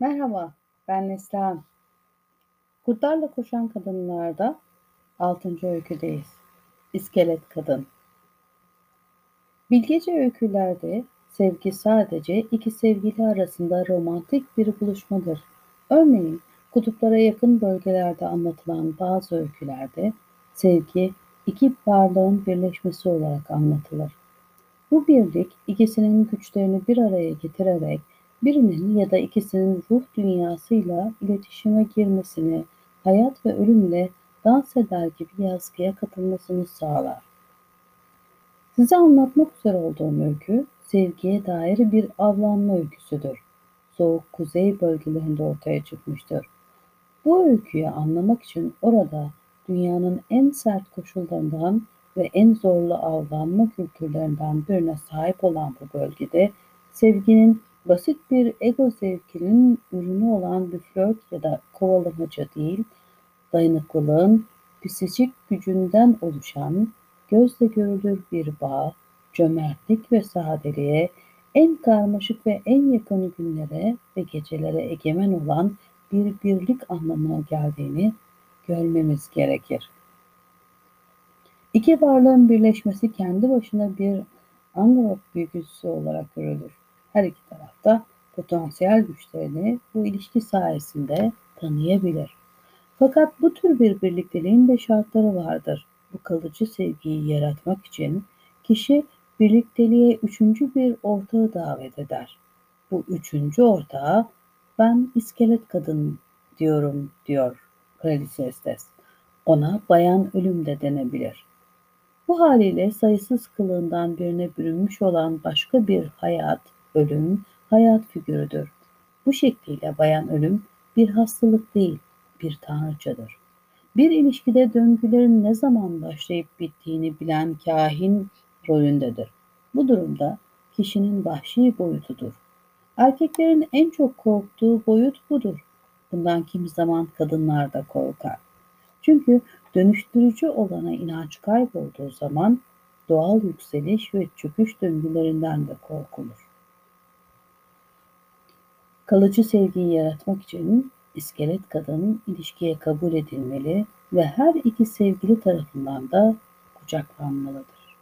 Merhaba, ben Neslihan. Kurtlarla Koşan Kadınlar'da 6. öyküdeyiz. İskelet Kadın. Bilgece öykülerde sevgi sadece iki sevgili arasında romantik bir buluşmadır. Örneğin kutuplara yakın bölgelerde anlatılan bazı öykülerde sevgi iki varlığın birleşmesi olarak anlatılır. Bu birlik ikisinin güçlerini bir araya getirerek birinin ya da ikisinin ruh dünyasıyla iletişime girmesini, hayat ve ölümle dans eder gibi yazgıya katılmasını sağlar. Size anlatmak üzere olduğum öykü, sevgiye dair bir avlanma öyküsüdür. Soğuk kuzey bölgelerinde ortaya çıkmıştır. Bu öyküyü anlamak için orada dünyanın en sert koşullarından ve en zorlu avlanma kültürlerinden birine sahip olan bu bölgede sevginin basit bir ego zevkinin ürünü olan bir flört ya da kovalamaca değil, dayanıklılığın psikolojik gücünden oluşan gözle görülür bir bağ, cömertlik ve sadeliğe, en karmaşık ve en yakın günlere ve gecelere egemen olan bir birlik anlamına geldiğini görmemiz gerekir. İki varlığın birleşmesi kendi başına bir Angelop büyücüsü olarak görülür. Her iki tarafta potansiyel güçlerini bu ilişki sayesinde tanıyabilir. Fakat bu tür bir birlikteliğin de şartları vardır. Bu kalıcı sevgiyi yaratmak için kişi birlikteliğe üçüncü bir ortağı davet eder. Bu üçüncü ortağa ben iskelet kadın diyorum diyor Kraliçe Estes. Ona bayan ölüm de denebilir. Bu haliyle sayısız kılığından birine bürünmüş olan başka bir hayat, ölüm, hayat figürüdür. Bu şekliyle bayan ölüm bir hastalık değil, bir tanrıçadır. Bir ilişkide döngülerin ne zaman başlayıp bittiğini bilen kahin rolündedir. Bu durumda kişinin vahşi boyutudur. Erkeklerin en çok korktuğu boyut budur. Bundan kimi zaman kadınlar da korkar. Çünkü dönüştürücü olana inanç kaybolduğu zaman doğal yükseliş ve çöküş döngülerinden de korkulur. Kalıcı sevgiyi yaratmak için iskelet kadın ilişkiye kabul edilmeli ve her iki sevgili tarafından da kucaklanmalıdır.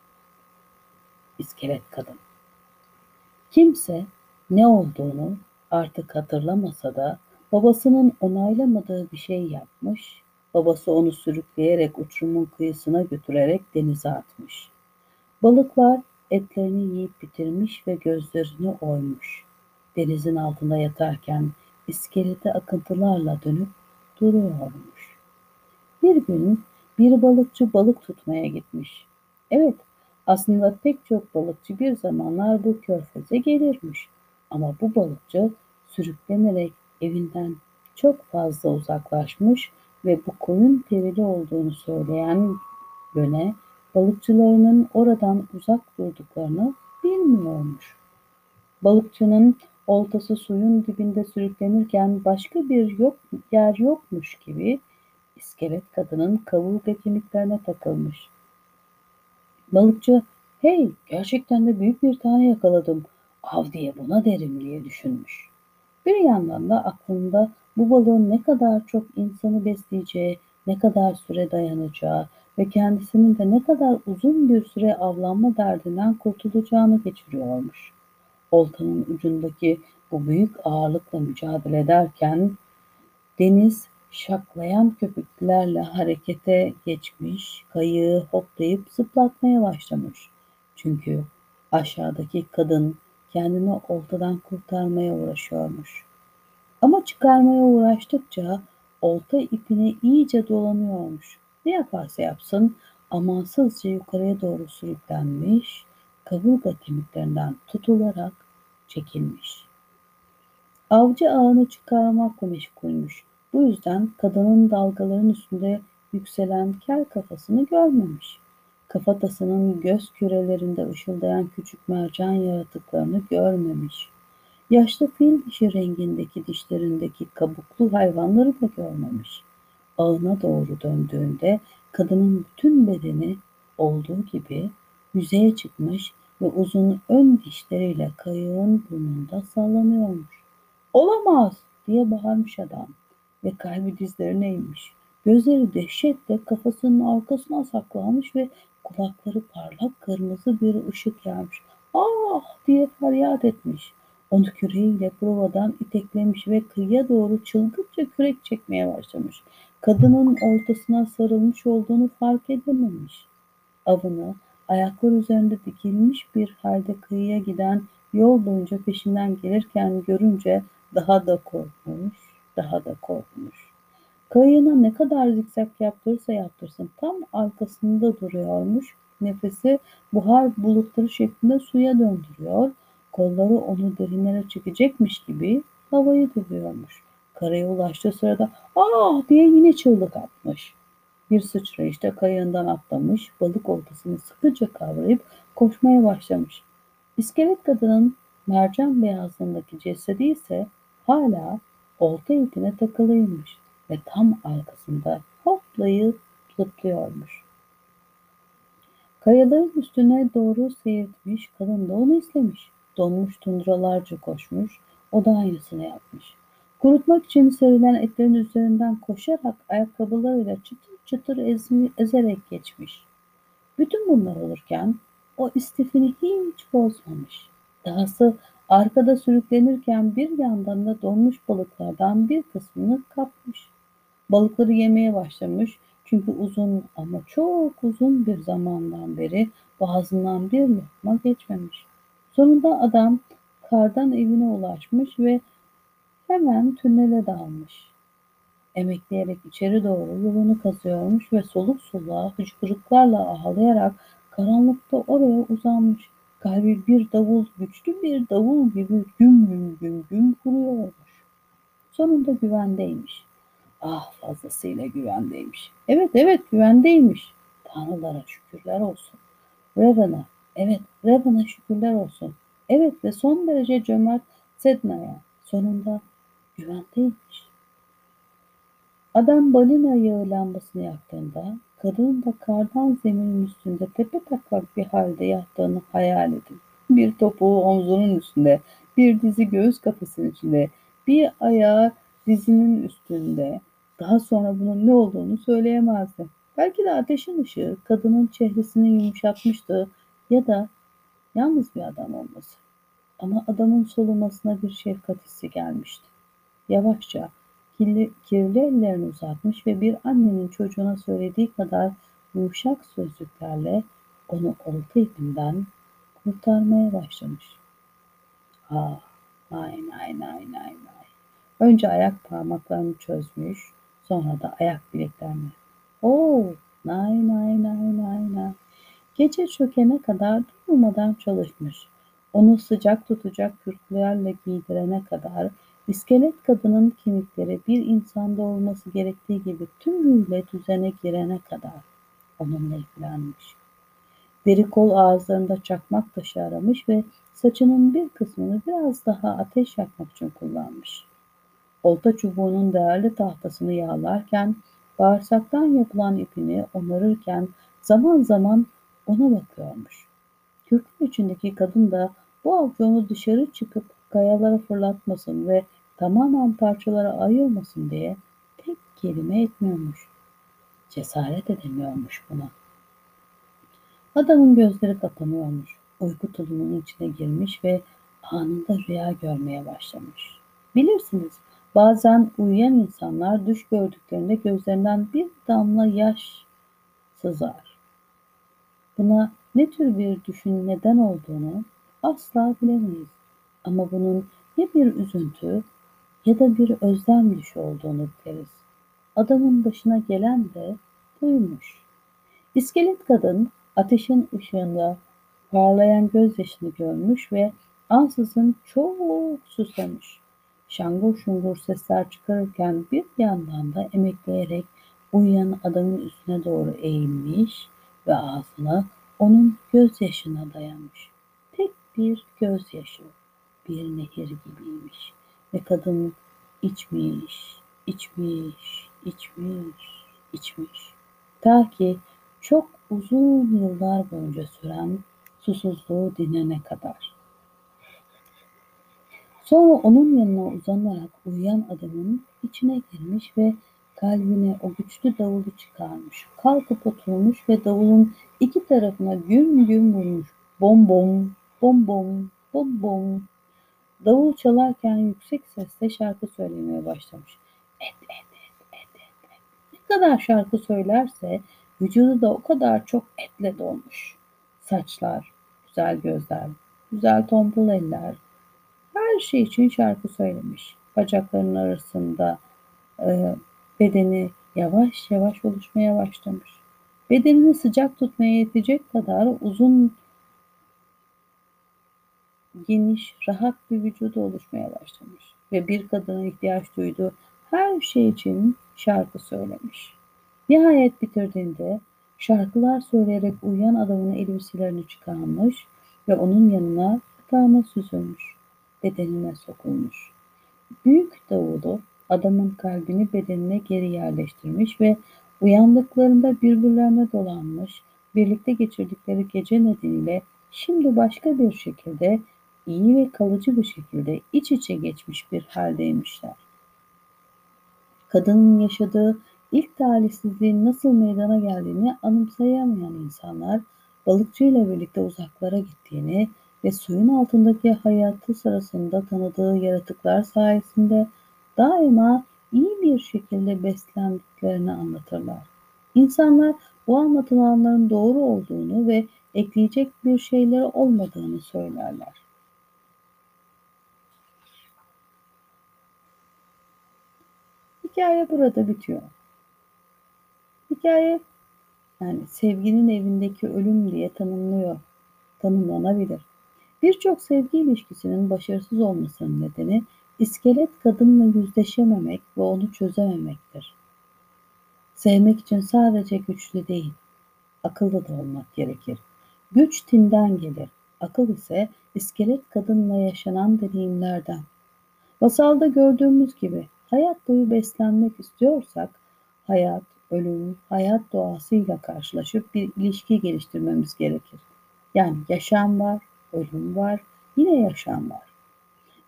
İskelet kadın Kimse ne olduğunu artık hatırlamasa da babasının onaylamadığı bir şey yapmış Babası onu sürükleyerek uçurumun kıyısına götürerek denize atmış. Balıklar etlerini yiyip bitirmiş ve gözlerini oymuş. Denizin altında yatarken iskeleti akıntılarla dönüp duruyormuş. Bir gün bir balıkçı balık tutmaya gitmiş. Evet, aslında pek çok balıkçı bir zamanlar bu körfeze gelirmiş. Ama bu balıkçı sürüklenerek evinden çok fazla uzaklaşmış ve bu koyun perili olduğunu söyleyen yöne balıkçılarının oradan uzak durduklarını bilmiyormuş. Balıkçının oltası suyun dibinde sürüklenirken başka bir yok, yer yokmuş gibi iskelet kadının kaburga kemiklerine takılmış. Balıkçı, hey gerçekten de büyük bir tane yakaladım, av diye buna derim diye düşünmüş. Bir yandan da aklında bu balığın ne kadar çok insanı besleyeceği, ne kadar süre dayanacağı ve kendisinin de ne kadar uzun bir süre avlanma derdinden kurtulacağını geçiriyormuş. Oltanın ucundaki bu büyük ağırlıkla mücadele ederken deniz şaklayan köpüklerle harekete geçmiş, kayığı hoplayıp zıplatmaya başlamış. Çünkü aşağıdaki kadın kendini oltadan kurtarmaya uğraşıyormuş. Ama çıkarmaya uğraştıkça olta ipine iyice dolanıyormuş. Ne yaparsa yapsın amansızca yukarıya doğru sürüklenmiş, kaburga kemiklerinden tutularak çekilmiş. Avcı ağını çıkarmakla meşgulmüş. Bu yüzden kadının dalgaların üstünde yükselen kel kafasını görmemiş. Kafatasının göz kürelerinde ışıldayan küçük mercan yaratıklarını görmemiş. Yaşlı fil dişi rengindeki dişlerindeki kabuklu hayvanları da görmemiş. Ağına doğru döndüğünde kadının bütün bedeni olduğu gibi yüzeye çıkmış ve uzun ön dişleriyle kayığın burnunda sallanıyormuş. Olamaz diye bağırmış adam ve kalbi dizlerine inmiş. Gözleri dehşetle kafasının arkasına saklanmış ve kulakları parlak kırmızı bir ışık yanmış. Ah diye feryat etmiş. Onu küreğiyle provadan iteklemiş ve kıyıya doğru çılgınca kürek çekmeye başlamış. Kadının ortasına sarılmış olduğunu fark edememiş. Avını ayaklar üzerinde dikilmiş bir halde kıyıya giden yol boyunca peşinden gelirken görünce daha da korkmuş, daha da korkmuş. Kayığına ne kadar zikzak yaptırırsa yaptırsın tam arkasında duruyormuş. Nefesi buhar bulutları şeklinde suya döndürüyor. Kolları onu derinlere çekecekmiş gibi havayı dövüyormuş. Karaya ulaştığı sırada ah diye yine çığlık atmış. Bir sıçrayışta kayığından atlamış, balık oltasını sıkıca kavrayıp koşmaya başlamış. İskelet kadının mercan beyazlığındaki cesedi ise hala olta ipine takılıymış ve tam arkasında hoplayıp zıplıyormuş. Kayaların üstüne doğru seyirtmiş, kadın da onu izlemiş. Donmuş tundralarca koşmuş, o da aynısını yapmış. Kurutmak için serilen etlerin üzerinden koşarak ayakkabılarıyla çıtır çıtır ezmi, ezerek geçmiş. Bütün bunlar olurken o istifini hiç bozmamış. Dahası arkada sürüklenirken bir yandan da donmuş balıklardan bir kısmını kapmış. Balıkları yemeye başlamış çünkü uzun ama çok uzun bir zamandan beri boğazından bir lokma geçmemiş. Sonunda adam kardan evine ulaşmış ve hemen tünele dalmış. Emekleyerek içeri doğru yolunu kazıyormuş ve soluk soluğa hıçkırıklarla ağlayarak karanlıkta oraya uzanmış. Kalbi bir davul, güçlü bir davul gibi güm güm güm güm kuruyormuş. Sonunda güvendeymiş. Ah fazlasıyla güvendeymiş. Evet evet güvendeymiş. Tanrılara şükürler olsun. Revan'a, evet Revan'a şükürler olsun. Evet ve son derece cömert Sedna'ya sonunda güvendeymiş. Adam balina yağı lambasını yaktığında kadının da kardan zeminin üstünde tepe taklak bir halde yattığını hayal edin. Bir topuğu omzunun üstünde, bir dizi göğüs kafesinin içinde, bir ayağı dizinin üstünde. Daha sonra bunun ne olduğunu söyleyemezdi. Belki de ateşin ışığı kadının çehresini yumuşatmıştı ya da yalnız bir adam olması. Ama adamın solumasına bir şefkat hissi gelmişti. Yavaşça kirli, kirli ellerini uzatmış ve bir annenin çocuğuna söylediği kadar yumuşak sözcüklerle onu olta ipinden kurtarmaya başlamış. Ah, nay nay nay nay nay. Önce ayak parmaklarını çözmüş, sonra da ayak bileklerini. Oo, nay nay nay nay nay. Gece çökene kadar durmadan çalışmış. Onu sıcak tutacak kürklerle giydirene kadar İskelet kadının kemikleri bir insanda olması gerektiği gibi tümüyle düzene girene kadar onunla ilgilenmiş. Deri kol ağızlarında çakmak taşı aramış ve saçının bir kısmını biraz daha ateş yakmak için kullanmış. Olta çubuğunun değerli tahtasını yağlarken, bağırsaktan yapılan ipini onarırken zaman zaman ona bakıyormuş. Kürkün içindeki kadın da bu afyonu dışarı çıkıp kayalara fırlatmasın ve tamamen parçalara ayırmasın diye tek kelime etmiyormuş. Cesaret edemiyormuş buna. Adamın gözleri kapanıyormuş. Uyku tulumunun içine girmiş ve anında rüya görmeye başlamış. Bilirsiniz bazen uyuyan insanlar düş gördüklerinde gözlerinden bir damla yaş sızar. Buna ne tür bir düşün neden olduğunu asla bilemeyiz. Ama bunun ya bir üzüntü ya da bir özlem düşü olduğunu biliriz. Adamın başına gelen de buymuş. İskelet kadın ateşin ışığında parlayan gözyaşını görmüş ve ansızın çok susamış. Şangur şungur sesler çıkarırken bir yandan da emekleyerek uyuyan adamın üstüne doğru eğilmiş ve ağzına onun gözyaşına dayanmış. Tek bir gözyaşı bir nehir gibiymiş. Ve kadın içmiş, içmiş, içmiş, içmiş. Ta ki çok uzun yıllar boyunca süren susuzluğu dinene kadar. Sonra onun yanına uzanarak uyuyan adamın içine girmiş ve kalbine o güçlü davulu çıkarmış. Kalkıp oturmuş ve davulun iki tarafına güm güm vurmuş. Bom bom, bom bom, bom bom. Davul çalarken yüksek sesle şarkı söylemeye başlamış. Et, et, et, et, et, et. Ne kadar şarkı söylerse vücudu da o kadar çok etle dolmuş. Saçlar, güzel gözler, güzel tombul eller, her şey için şarkı söylemiş. Bacaklarının arasında e, bedeni yavaş yavaş oluşmaya başlamış. Bedenini sıcak tutmaya yetecek kadar uzun, geniş, rahat bir vücudu oluşmaya başlamış. Ve bir kadına ihtiyaç duyduğu her şey için şarkı söylemiş. Nihayet bitirdiğinde şarkılar söyleyerek uyuyan adamın elbiselerini çıkarmış ve onun yanına yatağına süzülmüş, bedenine sokulmuş. Büyük davulu adamın kalbini bedenine geri yerleştirmiş ve uyandıklarında birbirlerine dolanmış, birlikte geçirdikleri gece nedeniyle şimdi başka bir şekilde iyi ve kalıcı bir şekilde iç içe geçmiş bir haldeymişler. Kadının yaşadığı ilk talihsizliğin nasıl meydana geldiğini anımsayamayan insanlar balıkçıyla birlikte uzaklara gittiğini ve suyun altındaki hayatı sırasında tanıdığı yaratıklar sayesinde daima iyi bir şekilde beslendiklerini anlatırlar. İnsanlar bu anlatılanların doğru olduğunu ve ekleyecek bir şeyleri olmadığını söylerler. Hikaye burada bitiyor. Hikaye yani sevginin evindeki ölüm diye tanımlıyor, tanımlanabilir. Birçok sevgi ilişkisinin başarısız olmasının nedeni iskelet kadınla yüzleşememek ve onu çözememektir. Sevmek için sadece güçlü değil, akıllı da olmak gerekir. Güç tinden gelir, akıl ise iskelet kadınla yaşanan deneyimlerden. Masalda gördüğümüz gibi hayat boyu beslenmek istiyorsak hayat, ölüm, hayat doğasıyla karşılaşıp bir ilişki geliştirmemiz gerekir. Yani yaşam var, ölüm var, yine yaşam var.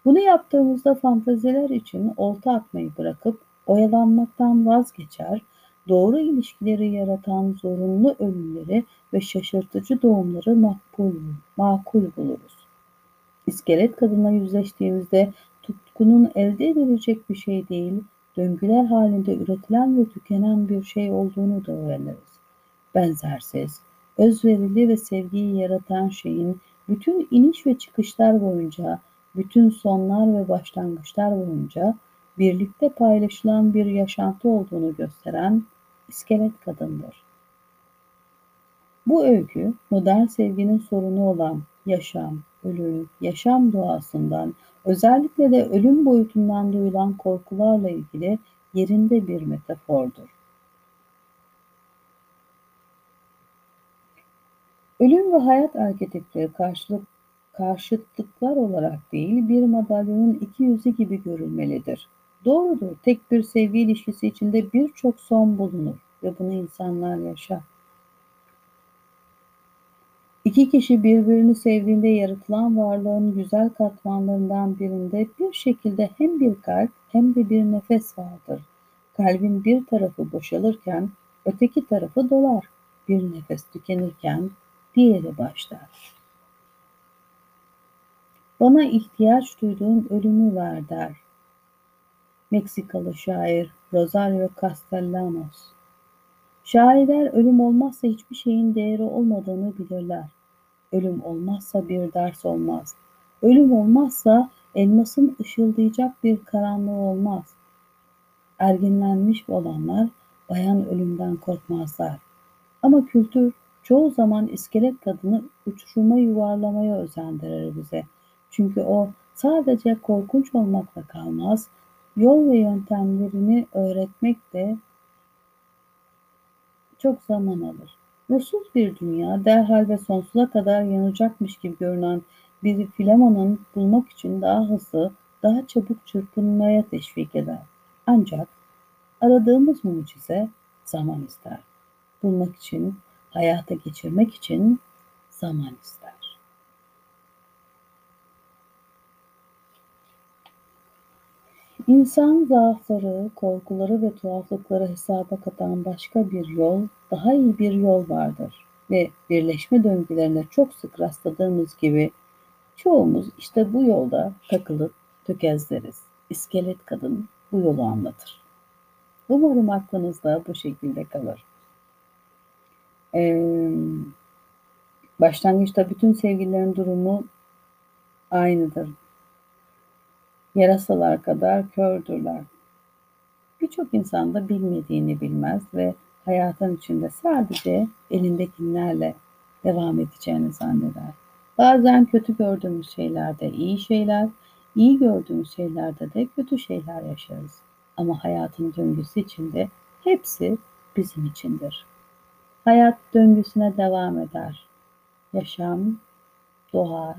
Bunu yaptığımızda fantaziler için olta atmayı bırakıp oyalanmaktan vazgeçer, doğru ilişkileri yaratan zorunlu ölümleri ve şaşırtıcı doğumları makbul, makul buluruz. İskelet kadınla yüzleştiğimizde tutkunun elde edilecek bir şey değil, döngüler halinde üretilen ve tükenen bir şey olduğunu da öğreniriz. Benzersiz, özverili ve sevgiyi yaratan şeyin bütün iniş ve çıkışlar boyunca, bütün sonlar ve başlangıçlar boyunca birlikte paylaşılan bir yaşantı olduğunu gösteren iskelet kadındır. Bu öykü modern sevginin sorunu olan yaşam, ölüm, yaşam doğasından, özellikle de ölüm boyutundan duyulan korkularla ilgili yerinde bir metafordur. Ölüm ve hayat arketipleri karşılık, karşıtlıklar olarak değil bir madalyonun iki yüzü gibi görülmelidir. Doğrudur, tek bir sevgi ilişkisi içinde birçok son bulunur ve bunu insanlar yaşar. İki kişi birbirini sevdiğinde yaratılan varlığın güzel katmanlarından birinde bir şekilde hem bir kalp hem de bir nefes vardır. Kalbin bir tarafı boşalırken öteki tarafı dolar. Bir nefes tükenirken diğeri başlar. Bana ihtiyaç duyduğum ölümü ver der. Meksikalı şair Rosario Castellanos. Şairler ölüm olmazsa hiçbir şeyin değeri olmadığını bilirler. Ölüm olmazsa bir ders olmaz. Ölüm olmazsa elmasın ışıldayacak bir karanlığı olmaz. Erginlenmiş olanlar bayan ölümden korkmazlar. Ama kültür çoğu zaman iskelet kadını uçuruma yuvarlamaya özendirir bize. Çünkü o sadece korkunç olmakla kalmaz, yol ve yöntemlerini öğretmek de çok zaman alır. Ruhsuz bir dünya derhal ve sonsuza kadar yanacakmış gibi görünen bir Filemon'un bulmak için daha hızlı, daha çabuk çırpınmaya teşvik eder. Ancak aradığımız mucize zaman ister. Bulmak için, hayata geçirmek için zaman ister. İnsan zaafları, korkuları ve tuhaflıkları hesaba katan başka bir yol, daha iyi bir yol vardır. Ve birleşme döngülerine çok sık rastladığımız gibi çoğumuz işte bu yolda takılıp tökezleriz. İskelet kadın bu yolu anlatır. Umarım aklınızda bu şekilde kalır. Ee, başlangıçta bütün sevgililerin durumu aynıdır. Yarasalar kadar kördürler. Birçok insan da bilmediğini bilmez ve hayatın içinde sadece elindekilerle devam edeceğini zanneder. Bazen kötü gördüğümüz şeylerde iyi şeyler, iyi gördüğümüz şeylerde de kötü şeyler yaşarız. Ama hayatın döngüsü içinde hepsi bizim içindir. Hayat döngüsüne devam eder. Yaşam doğar,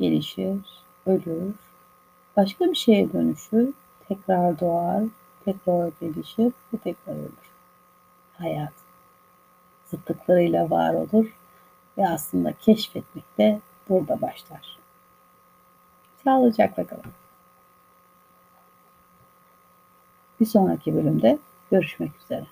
gelişir, ölür, başka bir şeye dönüşür, tekrar doğar, tekrar gelişir ve tekrar ölür. Hayat zıtlıklarıyla var olur ve aslında keşfetmek de burada başlar. Sağlıcakla kalın. Bir sonraki bölümde görüşmek üzere.